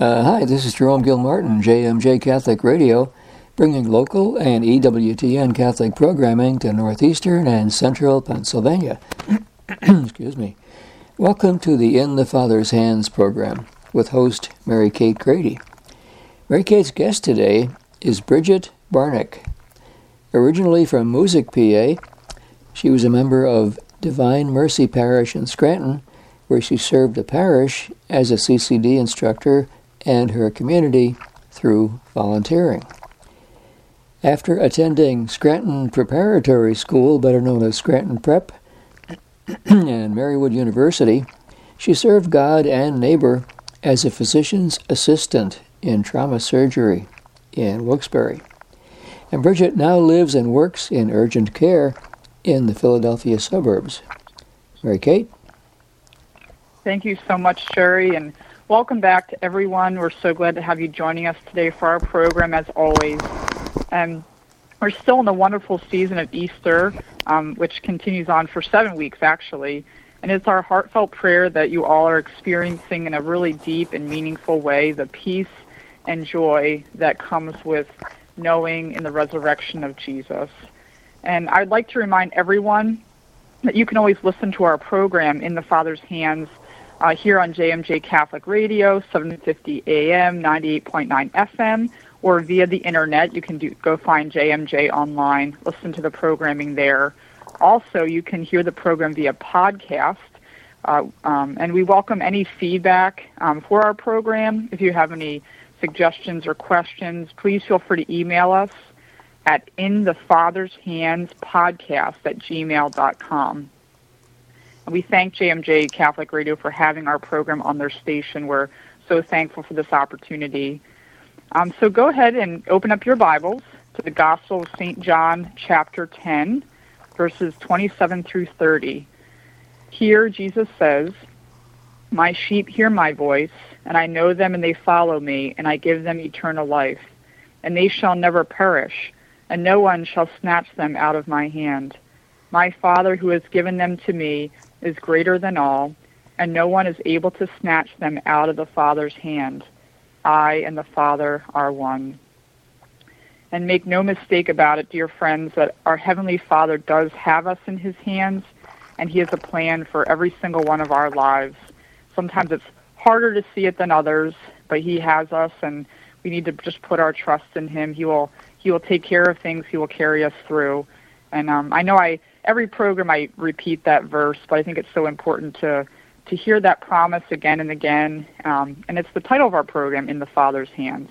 Uh, hi, this is Jerome Gilmartin, JMJ Catholic Radio, bringing local and EWTN Catholic programming to northeastern and central Pennsylvania. Excuse me. Welcome to the In the Father's Hands program with host Mary Kate Grady. Mary Kate's guest today is Bridget Barnick. Originally from Moosic, PA, she was a member of Divine Mercy Parish in Scranton, where she served the parish as a CCD instructor and her community through volunteering. After attending Scranton Preparatory School, better known as Scranton Prep, and Marywood University, she served God and neighbor as a physician's assistant in trauma surgery in Wilkes-Barre. And Bridget now lives and works in urgent care in the Philadelphia suburbs. Mary Kate? Thank you so much, Jerry, and Welcome back to everyone. We're so glad to have you joining us today for our program, as always. And we're still in the wonderful season of Easter, um, which continues on for seven weeks, actually. And it's our heartfelt prayer that you all are experiencing in a really deep and meaningful way the peace and joy that comes with knowing in the resurrection of Jesus. And I'd like to remind everyone that you can always listen to our program in the Father's hands uh, here on JMJ Catholic Radio, 750 AM, 98.9 FM, or via the internet. You can do, go find JMJ online, listen to the programming there. Also, you can hear the program via podcast. Uh, um, and we welcome any feedback um, for our program. If you have any suggestions or questions, please feel free to email us at in the father's hands podcast at gmail.com. We thank JMJ Catholic Radio for having our program on their station. We're so thankful for this opportunity. Um, so go ahead and open up your Bibles to the Gospel of St. John, chapter 10, verses 27 through 30. Here, Jesus says, My sheep hear my voice, and I know them, and they follow me, and I give them eternal life. And they shall never perish, and no one shall snatch them out of my hand. My Father, who has given them to me, is greater than all, and no one is able to snatch them out of the Father's hand. I and the Father are one. And make no mistake about it, dear friends, that our Heavenly Father does have us in His hands, and He has a plan for every single one of our lives. Sometimes it's harder to see it than others, but He has us, and we need to just put our trust in Him. He will He will take care of things. He will carry us through. And um, I know I every program I repeat that verse, but I think it's so important to to hear that promise again and again. Um, and it's the title of our program, In the Father's Hands.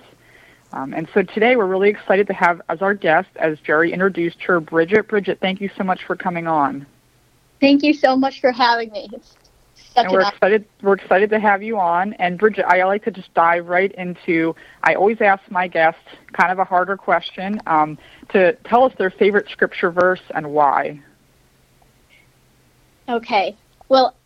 Um, and so today we're really excited to have as our guest, as Jerry introduced her, Bridget. Bridget, thank you so much for coming on. Thank you so much for having me. It's such and we're excited. We're excited to have you on. And Bridget, I like to just dive right into. I always ask my guests kind of a harder question um, to tell us their favorite scripture verse and why. Okay. Well,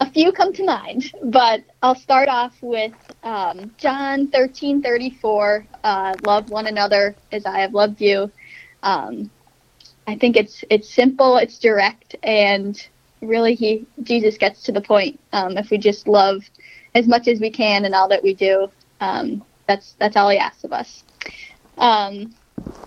a few come to mind, but I'll start off with um, John thirteen thirty four. Uh, love one another as I have loved you. Um, I think it's it's simple, it's direct, and really, he Jesus gets to the point. Um, if we just love as much as we can and all that we do, um, that's that's all he asks of us. Um,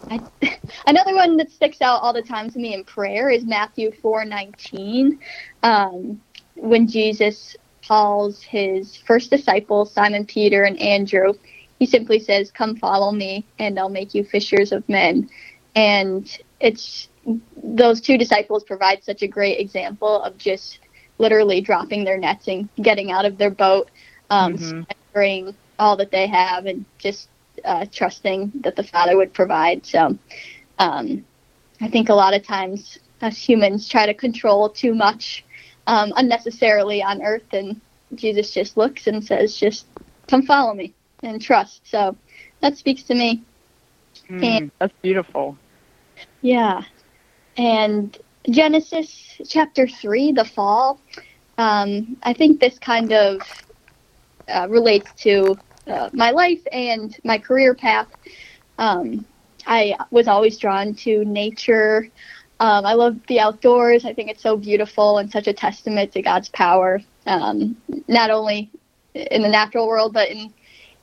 I, another one that sticks out all the time to me in prayer is Matthew 4:19, um, when Jesus calls his first disciples, Simon Peter and Andrew. He simply says, "Come follow me, and I'll make you fishers of men." And it's those two disciples provide such a great example of just literally dropping their nets and getting out of their boat, um, mm-hmm. all that they have, and just uh, trusting that the Father would provide. So um, I think a lot of times us humans try to control too much um, unnecessarily on earth, and Jesus just looks and says, just come follow me and trust. So that speaks to me. Mm, and, that's beautiful. Yeah. And Genesis chapter 3, the fall, um, I think this kind of uh, relates to uh, my life and my career path. Um, I was always drawn to nature. Um, I love the outdoors. I think it's so beautiful and such a testament to God's power, um, not only in the natural world, but in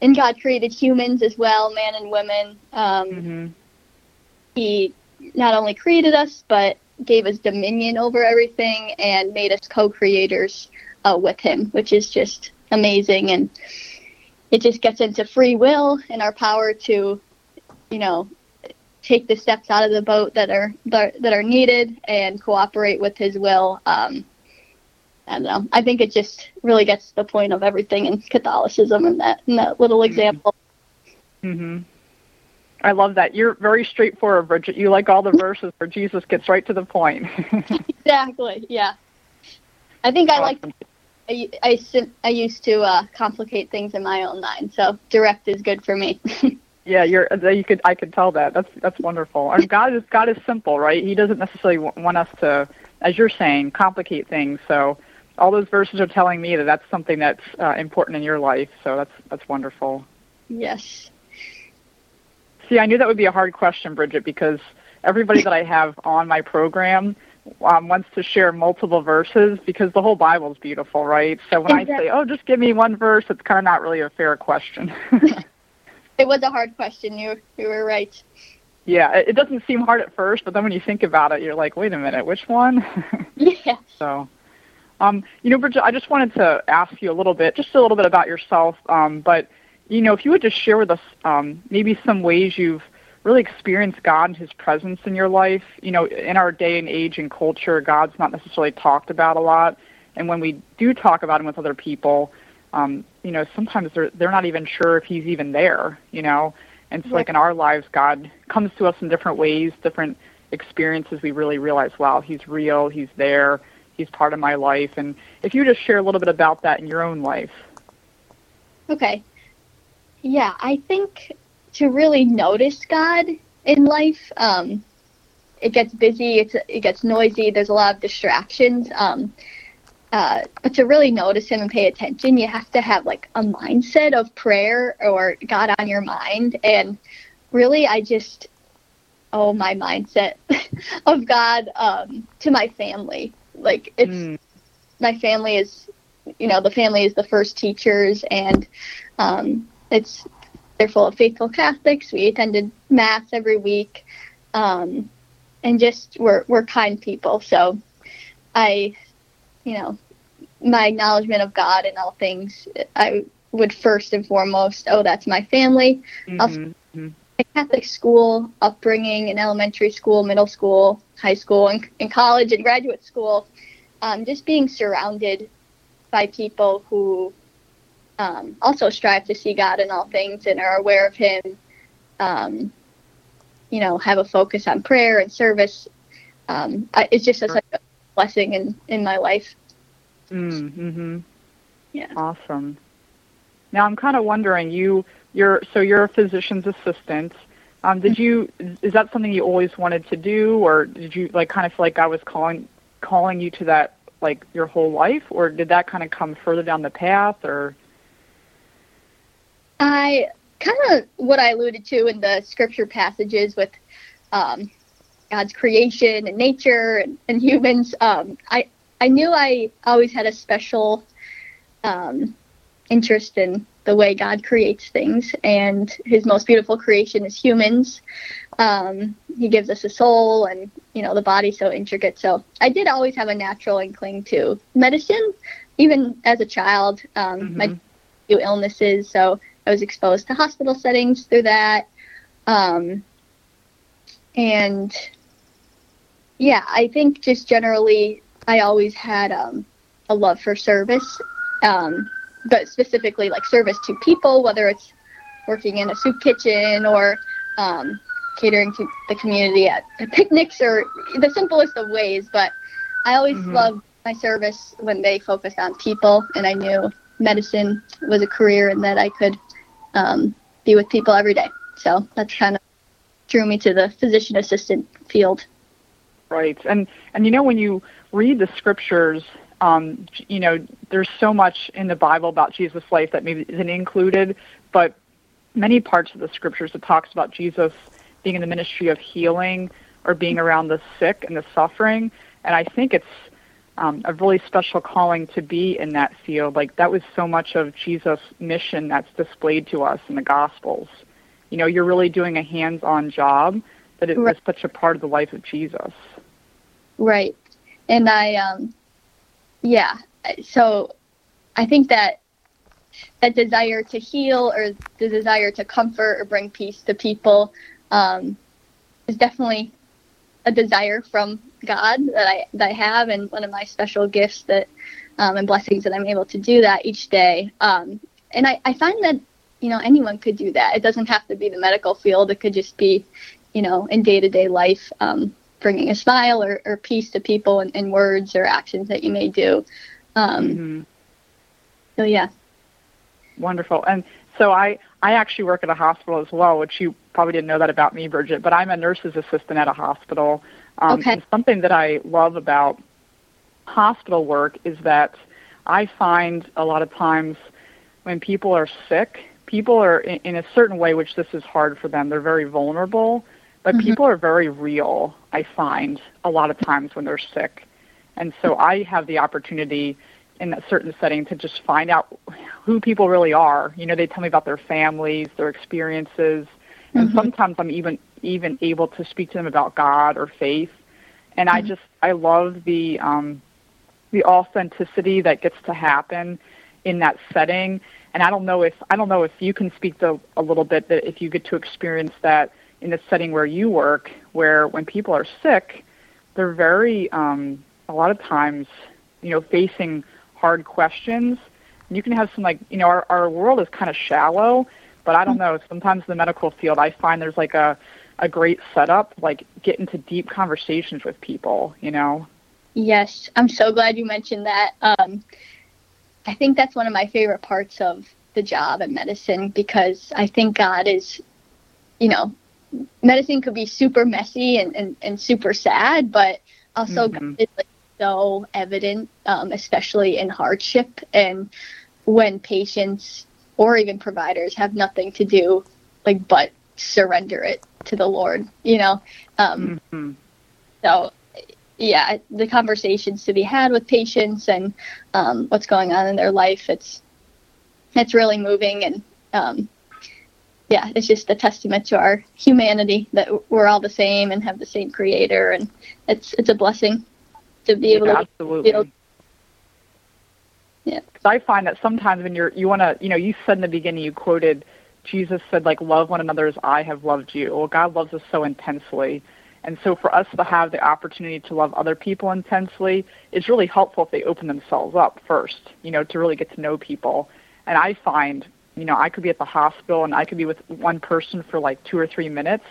and God created humans as well, man and women. Um, hmm He not only created us, but gave us dominion over everything and made us co-creators uh, with Him, which is just amazing. And it just gets into free will and our power to, you know, take the steps out of the boat that are that are needed and cooperate with His will. Um, I don't know. I think it just really gets to the point of everything in Catholicism in that in that little example. Mm-hmm. I love that. You're very straightforward, Bridget. You like all the verses where Jesus gets right to the point. Exactly. Yeah. I think I like Awesome. I, I, I used to uh, complicate things in my own mind, so direct is good for me. Yeah, you're. You could. I could tell that. That's that's wonderful. And God is God is simple, right? He doesn't necessarily want us to, as you're saying, complicate things. So all those verses are telling me that that's something that's uh, important in your life. So that's that's wonderful. yes. See, I knew that would be a hard question, Bridget, because everybody that I have on my program um, wants to share multiple verses because the whole Bible is beautiful, right? So when I say, "Oh, just give me one verse," it's kind of not really a fair question. It was a hard question. You you were right. yeah, it, it doesn't seem hard at first, but then when you think about it, you're like, "Wait a minute, which one?" Yeah. So, um, you know, Bridget, I just wanted to ask you a little bit, just a little bit about yourself. Um, but, you know, if you would just share with us um, maybe some ways you've really experienced God and His presence in your life. You know, in our day and age and culture, God's not necessarily talked about a lot. And when we do talk about Him with other people, um, you know, sometimes they're they're not even sure if He's even there. You know, and so like in our lives, God comes to us in different ways, different experiences. We really realize, wow, He's real. He's there. He's part of my life. And if you just share a little bit about that in your own life. Okay. Yeah, I think to really notice God in life, um, it gets busy, it's, it gets noisy, there's a lot of distractions. Um, uh, but to really notice Him and pay attention, you have to have like a mindset of prayer or God on your mind. And really, I just oh my mindset of God um, to my family. Like, it's Mm, my family is you know the family is the first teachers and um, it's they're full of faithful catholics. We attended mass every week um, and just we're we're kind people. So i you know my acknowledgement of god in all things i would first and foremost oh that's my family. Mhm, mhm. a Catholic school upbringing in elementary school, middle school, high school, and, and college and graduate school, um, just being surrounded by people who um, also strive to see God in all things and are aware of Him. Um, you know, have a focus on prayer and service. Um, I, it's just a, such a blessing in in my life. Mm, mm-hmm. Yeah. Awesome. Now I'm kind of wondering, you, you're so you're a physician's assistant. Um, did you? Is that something you always wanted to do, or did you like kind of feel like God was calling calling you to that like your whole life, or did that kind of come further down the path, or? I kind of what I alluded to in the scripture passages with um, God's creation and nature and, and humans. Um, I I knew I always had a special um, interest in the way God creates things, and His most beautiful creation is humans. Um, he gives us a soul, and you know the body's so intricate. So I did always have a natural inkling to medicine, even as a child. Um, My Mhm. few illnesses, so I was exposed to hospital settings through that. Um, and yeah, I think just generally, I always had um, a love for service, um, but specifically like service to people, whether it's working in a soup kitchen or um, catering to the community at, at picnics or the simplest of ways. But I always Mhm. loved my service when they focused on people, and I knew medicine was a career and that I could um, be with people every day. So that's kind of drew me to the physician assistant field. Right. And and you know when you read the scriptures, um, you know, there's so much in the Bible about Jesus' life that maybe isn't included, but many parts of the scriptures it talks about Jesus being in the ministry of healing or being around the sick and the suffering. And I think it's um, a really special calling to be in that field. Like that was so much of Jesus' mission that's displayed to us in the Gospels. You know, you're really doing a hands-on job that it right. was such a part of the life of Jesus. Right, and I, um, yeah. So, I think that that desire to heal or the desire to comfort or bring peace to people um, is definitely a desire from God that I that I have, and one of my special gifts that um, and blessings that I'm able to do that each day. Um, and I, I find that you know anyone could do that. It doesn't have to be the medical field. It could just be you know in day to day life, um, bringing a smile or, or peace to people in, in words or actions that you may do. Um, mm-hmm. So yeah. Wonderful. And so I I actually work at a hospital as well, which you probably didn't know that about me, Bridget. But I'm a nurse's assistant at a hospital. Um, okay. Something that I love about hospital work is that I find a lot of times when people are sick, people are in, in a certain way, which this is hard for them. They're very vulnerable, but mm-hmm. people are very real. I find a lot of times when they're sick, and so I have the opportunity in a certain setting to just find out who people really are. You know, they tell me about their families, their experiences, and mm-hmm. sometimes I'm even even able to speak to them about God or faith. And mm-hmm. I just I love the um, the authenticity that gets to happen in that setting. And I don't know if I don't know if you can speak to a little bit that if you get to experience that in the setting where you work, where when people are sick, they're very um, a lot of times, you know, facing hard questions. And you can have some like you know our our world is kind of shallow, but I don't know. Sometimes in the medical field, I find there's like a a great setup, like get into deep conversations with people. You know. Yes, I'm so glad you mentioned that. Um, I think that's one of my favorite parts of the job at medicine because I think God is, you know, medicine could be super messy and, and, and super sad, but also mm-hmm. it's like so evident, um, especially in hardship and when patients or even providers have nothing to do like but surrender it to the Lord, you know. Um, mm-hmm. So yeah, the conversations to be had with patients and um, what's going on in their life, it's it's really moving and um, yeah, it's just a testament to our humanity that we're all the same and have the same creator and it's it's a blessing to be able to absolutely. Yeah. Because I find that sometimes when you're, you want to, you know, you said in the beginning, you quoted, Jesus said, like, love one another as I have loved you. Well, God loves us so intensely. And so for us to have the opportunity to love other people intensely, it's really helpful if they open themselves up first, you know, to really get to know people. And I find, you know, I could be at the hospital and I could be with one person for like two or three minutes,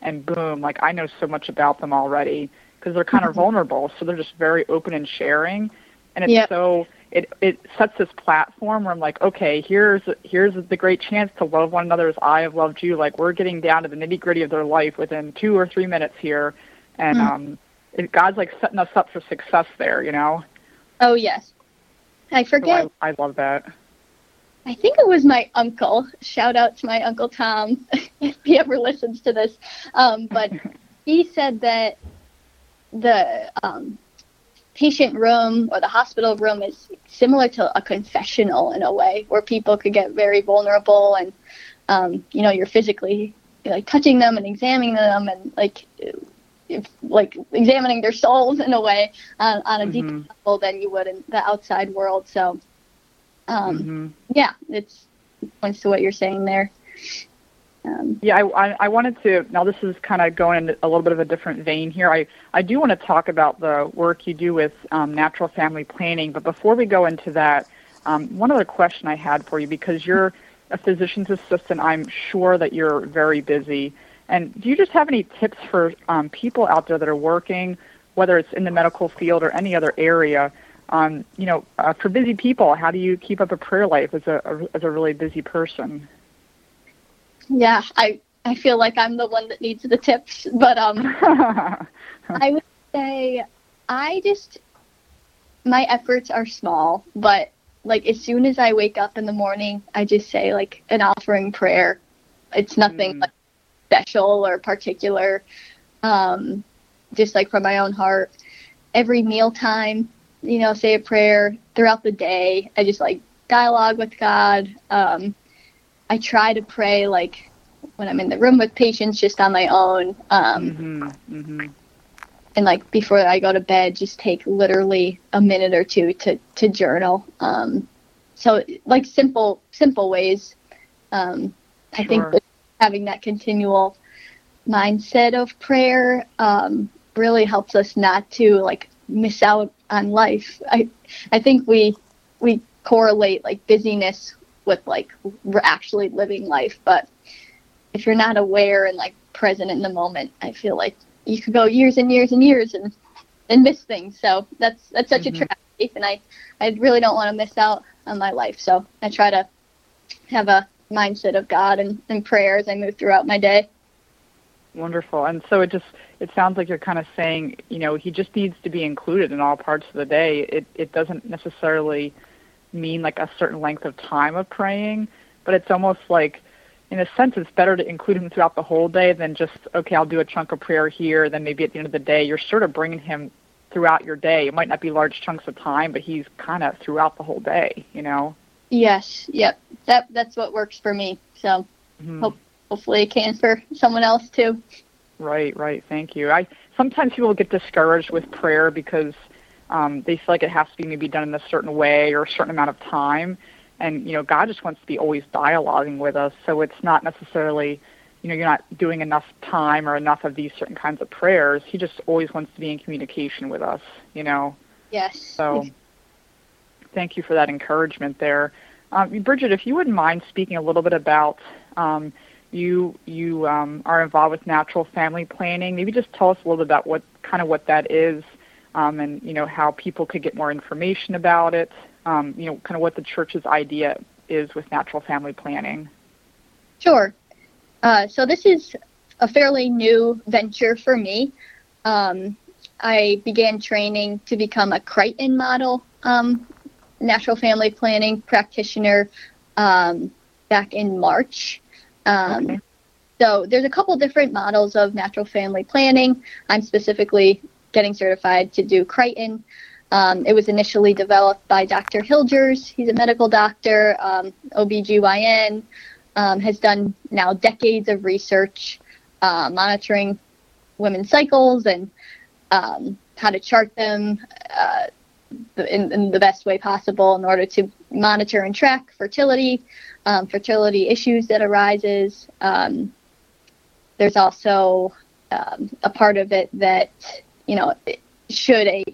and boom, like I know so much about them already because they're kind of vulnerable. So they're just very open and sharing. And it's yep. so it it sets this platform where I'm like, okay, here's here's the great chance to love one another as I have loved you. Like we're getting down to the nitty gritty of their life within two or three minutes here, and mm. um, it, God's like setting us up for success there, you know. Oh yes, I forget. So I, I love that. I think it was my uncle. Shout out to my uncle Tom if he ever listens to this. Um, but he said that the um, patient room or the hospital room is similar to a confessional in a way where people could get very vulnerable and um, you know you're physically like touching them and examining them and like if, like examining their souls in a way on, on a mm-hmm. deeper level than you would in the outside world so um, mm-hmm. yeah it's points to what you're saying there um, yeah, I, I wanted to. Now, this is kind of going in a little bit of a different vein here. I, I do want to talk about the work you do with um, natural family planning, but before we go into that, um, one other question I had for you because you're a physician's assistant, I'm sure that you're very busy. And do you just have any tips for um, people out there that are working, whether it's in the medical field or any other area? Um, you know, uh, for busy people, how do you keep up a prayer life as a, a as a really busy person? Yeah, I I feel like I'm the one that needs the tips, but um, I would say I just my efforts are small, but like as soon as I wake up in the morning, I just say like an offering prayer. It's nothing mm. like special or particular, um, just like from my own heart. Every mealtime, you know, say a prayer throughout the day. I just like dialogue with God. Um, I try to pray like when I'm in the room with patients, just on my own. Um, Mm-hmm. Mm-hmm. and like before I go to bed, just take literally a minute or two to to journal. Um, so like simple simple ways. Um, I think Sure. that having that continual mindset of prayer um, really helps us not to like miss out on life. I I think we we correlate like busyness with like we're actually living life, but if you're not aware and like present in the moment, I feel like you could go years and years and years and and miss things. So that's that's such Mhm. a tragedy, and I I really don't want to miss out on my life. So I try to have a mindset of God and, and prayer as I move throughout my day. Wonderful. And so it just it sounds like you're kind of saying, you know, he just needs to be included in all parts of the day. It it doesn't necessarily mean like a certain length of time of praying, but it's almost like in a sense it's better to include him throughout the whole day than just okay, I'll do a chunk of prayer here, then maybe at the end of the day you're sort of bringing him throughout your day. It might not be large chunks of time, but he's kind of throughout the whole day, you know. Yes, yep. That that's what works for me. So Mhm. Hope- hopefully it can for someone else too. Right, right. Thank you. I sometimes people get discouraged with prayer because um, they feel like it has to be maybe done in a certain way or a certain amount of time, and you know God just wants to be always dialoguing with us. So it's not necessarily, you know, you're not doing enough time or enough of these certain kinds of prayers. He just always wants to be in communication with us. You know. Yes. So thank you for that encouragement there. Um, Bridget, if you wouldn't mind speaking a little bit about um, you you um, are involved with natural family planning. Maybe just tell us a little bit about what kind of what that is, um, and you know how people could get more information about it. Um, you know, kind of what the church's idea is with natural family planning. Sure. Uh, so this is a fairly new venture for me. Um, I began training to become a Creighton model um, natural family planning practitioner um, back in March. Um, Okay. So there's a couple different models of natural family planning. I'm specifically getting certified to do Creighton. Um, it was initially developed by Dr. Hilgers. He's a medical doctor, um, OBGYN, um, has done now decades of research uh, monitoring women's cycles and um, how to chart them uh, in, in the best way possible in order to monitor and track fertility, um, fertility issues that arises. Um, there's also um, a part of it that you know should a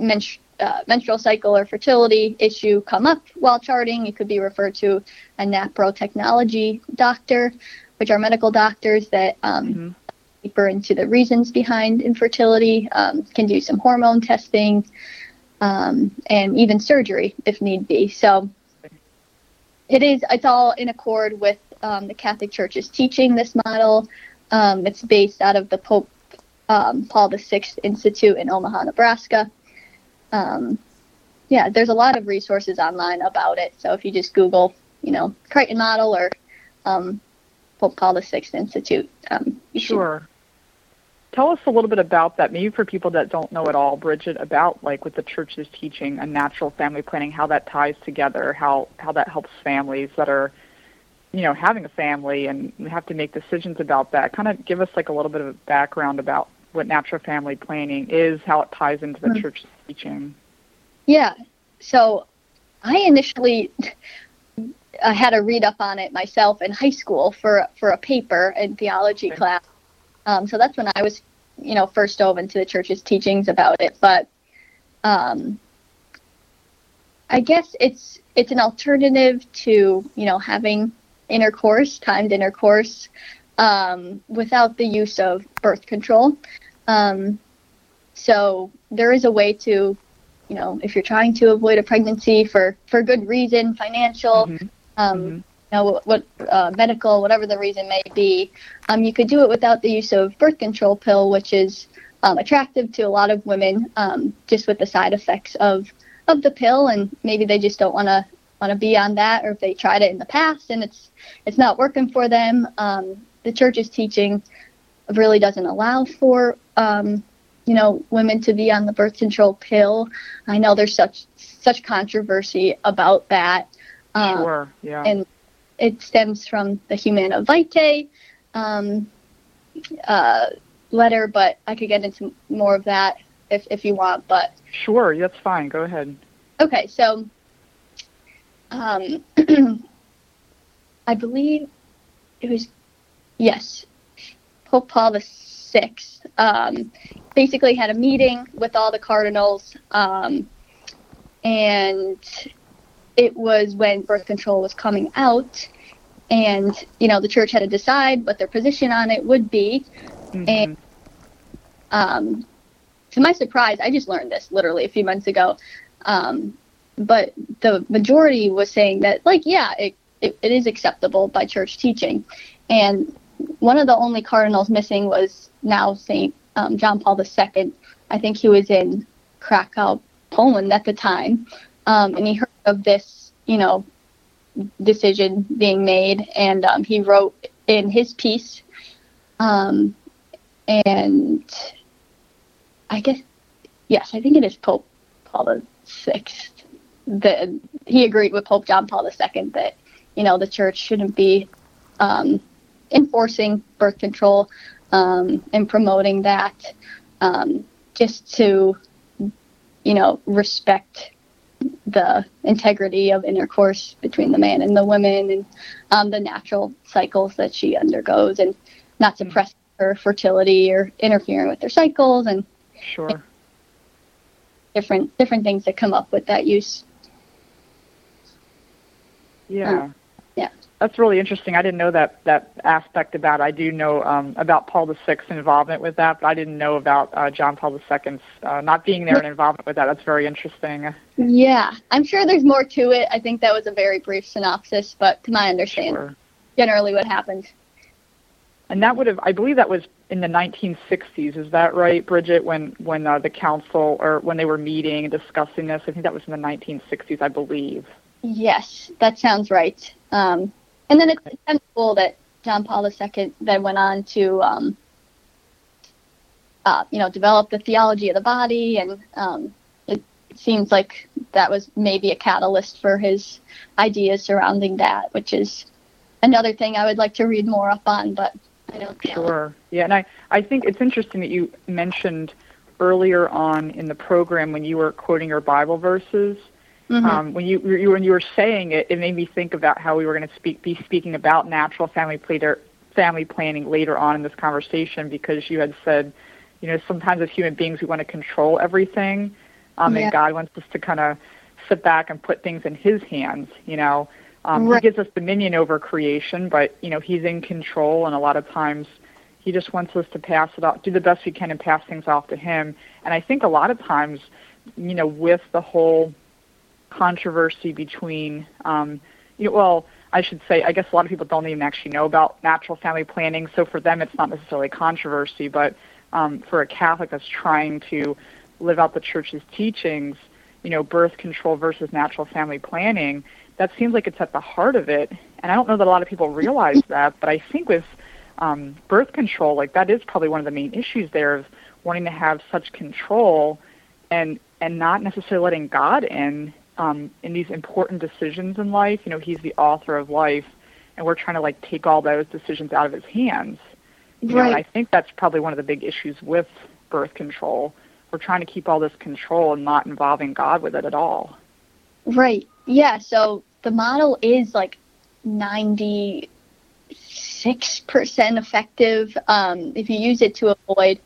menstru- uh, menstrual cycle or fertility issue come up while charting, it could be referred to a NAPRO technology doctor, which are medical doctors that um, Mhm. deeper into the reasons behind infertility, um, can do some hormone testing, um, and even surgery if need be. So it is. It's all in accord with um, the Catholic Church's teaching. This model. Um, it's based out of the Pope um, Paul VI Institute in Omaha, Nebraska. Um, yeah, there's a lot of resources online about it. So if you just Google, you know, Creighton model or um, Pope Paul Institute, um, you should Sure. Tell us a little bit about that, maybe for people that don't know at all, Bridget, about like what the church is teaching and natural family planning, how that ties together, how how that helps families that are, you know, having a family and we have to make decisions about that. Kind of give us like a little bit of a background about what natural family planning is, how it ties into the Mhm. church's teaching. Yeah. So I initially I had a read up on it myself in high school for for a paper in theology Okay. class. Um, so that's when I was, you know, first dove into the church's teachings about it. But um, I guess it's it's an alternative to you know having intercourse, timed intercourse, um, without the use of birth control. Um, so there is a way to you know, if you're trying to avoid a pregnancy for for good reason, financial, Mhm. um, Mhm. you know, what, what uh, medical, whatever the reason may be, um, you could do it without the use of birth control pill, which is um, attractive to a lot of women, um, just with the side effects of of the pill, and maybe they just don't want to want to be on that, or if they tried it in the past and it's it's not working for them. Um, the church's teaching really doesn't allow for um, you know, women to be on the birth control pill. I know there's such such controversy about that. Um, sure. Yeah. And it stems from the Humanae Vitae um, uh, letter, but I could get into more of that if if you want. But sure, that's fine. Go ahead. Okay, so um, I believe it was yes, Pope Paul VI um, basically had a meeting with all the cardinals, um, and it was when birth control was coming out, and you know the church had to decide what their position on it would be, mm-hmm. and um, to my surprise, I just learned this literally a few months ago. Um, but the majority was saying that, like, yeah, it, it, it is acceptable by church teaching. And one of the only cardinals missing was now St. Um, John Paul II. I think he was in Krakow, Poland at the time. Um, and he heard of this, you know, decision being made. And um, he wrote in his piece, um, and I guess, yes, I think it is Pope Paul VI. That he agreed with Pope John Paul II that you know the church shouldn't be um, enforcing birth control um, and promoting that, um, just to you know respect the integrity of intercourse between the man and the woman and um, the natural cycles that she undergoes and not suppress her fertility or interfering with their cycles and Sure. Different different things that come up with that use. Yeah. Uh, yeah. That's really interesting. I didn't know that that aspect about. It. I do know um, about Paul the VI's involvement with that, but I didn't know about uh, John Paul II's uh, not being there and involvement with that. That's very interesting. Yeah, I'm sure there's more to it. I think that was a very brief synopsis, but to my understanding, sure. generally what happened. And that would have, I believe, that was in the 1960s. Is that right, Bridget? When when uh, the council or when they were meeting and discussing this, I think that was in the 1960s, I believe. Yes, that sounds right. Um, and then it's, it's cool that John Paul II then went on to, um, uh, you know, develop the theology of the body, and um, it seems like that was maybe a catalyst for his ideas surrounding that, which is another thing I would like to read more up on, but I don't Sure. Yeah, and I, I think it's interesting that you mentioned earlier on in the program when you were quoting your Bible verses. Mm-hmm. Um, when you, you when you were saying it, it made me think about how we were going to speak be speaking about natural family planner, family planning later on in this conversation because you had said, you know, sometimes as human beings we want to control everything, um, yeah. and God wants us to kind of sit back and put things in His hands, you know. Um, right. He gives us dominion over creation, but you know he's in control, and a lot of times he just wants us to pass it off, do the best we can, and pass things off to him. And I think a lot of times, you know, with the whole controversy between, um, you know, well, I should say, I guess a lot of people don't even actually know about natural family planning, so for them it's not necessarily controversy, but um, for a Catholic that's trying to live out the Church's teachings, you know, birth control versus natural family planning that seems like it's at the heart of it. And I don't know that a lot of people realize that, but I think with um, birth control, like that is probably one of the main issues there of wanting to have such control and and not necessarily letting God in um, in these important decisions in life. You know, He's the author of life, and we're trying to like take all those decisions out of His hands. You right. Know, and I think that's probably one of the big issues with birth control. We're trying to keep all this control and not involving God with it at all. Right. Yeah. So the model is like 96% effective um, if you use it to avoid.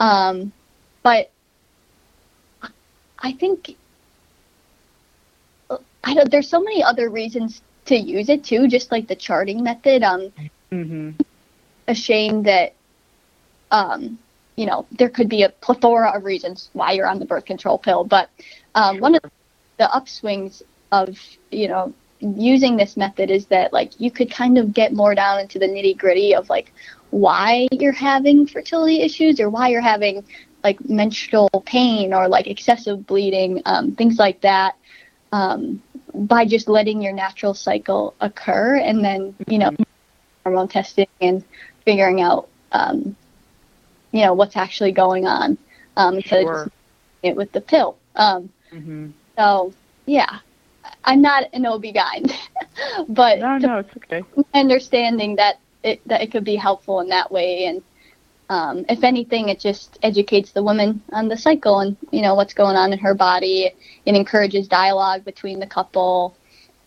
Um, but I think I don't. There's so many other reasons to use it too, just like the charting method. Um, mm-hmm. Ashamed that, um, you know, there could be a plethora of reasons why you're on the birth control pill, but um, sure. one of the upswings of you know using this method is that like you could kind of get more down into the nitty gritty of like why you're having fertility issues or why you're having like menstrual pain or like excessive bleeding, um, things like that, um, by just letting your natural cycle occur and then, you know, hormone testing and figuring out, um, you know, what's actually going on. um, instead Sure. it with the pill. Um, hmm so yeah, I'm not an OB-GYN, but No, no, it's okay. understanding that it that it could be helpful in that way and um, if anything it just educates the woman on the cycle and you know what's going on in her body it encourages dialogue between the couple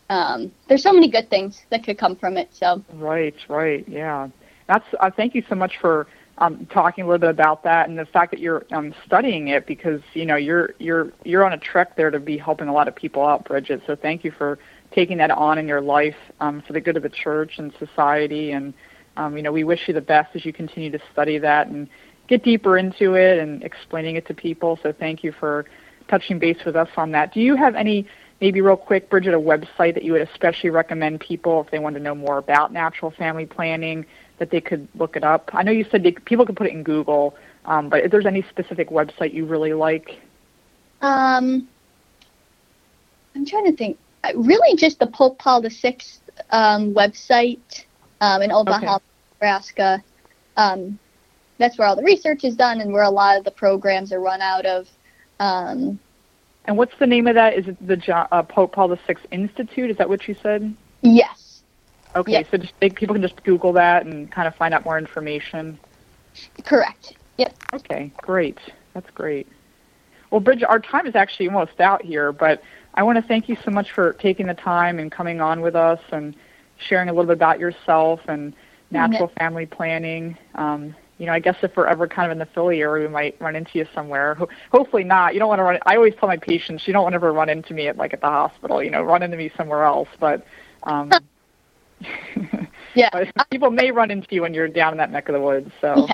um, there's so many good things that could come from it so Right, right, yeah. That's. Uh, thank you so much for um, talking a little bit about that and the fact that you're um, studying it because you know you're you're you're on a trek there to be helping a lot of people out, Bridget. So thank you for taking that on in your life um, for the good of the church and society. And um, you know we wish you the best as you continue to study that and get deeper into it and explaining it to people. So thank you for touching base with us on that. Do you have any maybe real quick, Bridget, a website that you would especially recommend people if they want to know more about natural family planning that they could look it up? I know you said they, people could put it in Google, um, but if there's any specific website you really like, um, i'm trying to think Uh, really just the pope paul sixth um, website um, in omaha Okay. nebraska um, that's where all the research is done and where a lot of the programs are run out of um, and what's the name of that? Is it the Jo- uh, Pope Paul VI Institute? Is that what you said? yes Okay, Yeah. so just people can just Google that and kind of find out more information. correct yep Okay, great. That's great. Well, Bridget, our time is actually almost out here, but I want to thank you so much for taking the time and coming on with us and sharing a little bit about yourself and natural family planning. Um, you know, I guess if we're ever kind of in the Philly area, we might run into you somewhere. Ho- hopefully not. You don't want to run. I always tell my patients, you don't want to ever run into me at like at the hospital. You know, run into me somewhere else. But um, Yeah. but people may run into you when you're down in that neck of the woods. So.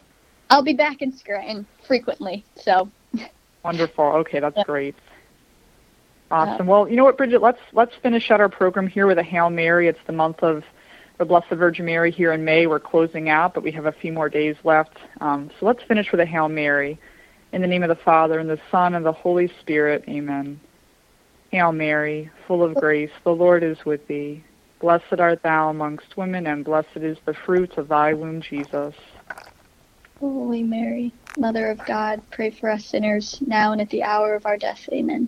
I'll be back in Scranton frequently. So Wonderful. Okay, that's Yeah. great. Awesome. Well, you know what, Bridget? Let's let's finish out our program here with a Hail Mary. It's the month of the Blessed Virgin Mary here in May. We're closing out, but we have a few more days left. Um, so let's finish with a Hail Mary. In the name of the Father and the Son and the Holy Spirit. Amen. Hail Mary, full of grace, the Lord is with thee. Blessed art thou amongst women, and blessed is the fruit of thy womb, Jesus. Holy Mary, Mother of God, pray for us sinners now and at the hour of our death. Amen.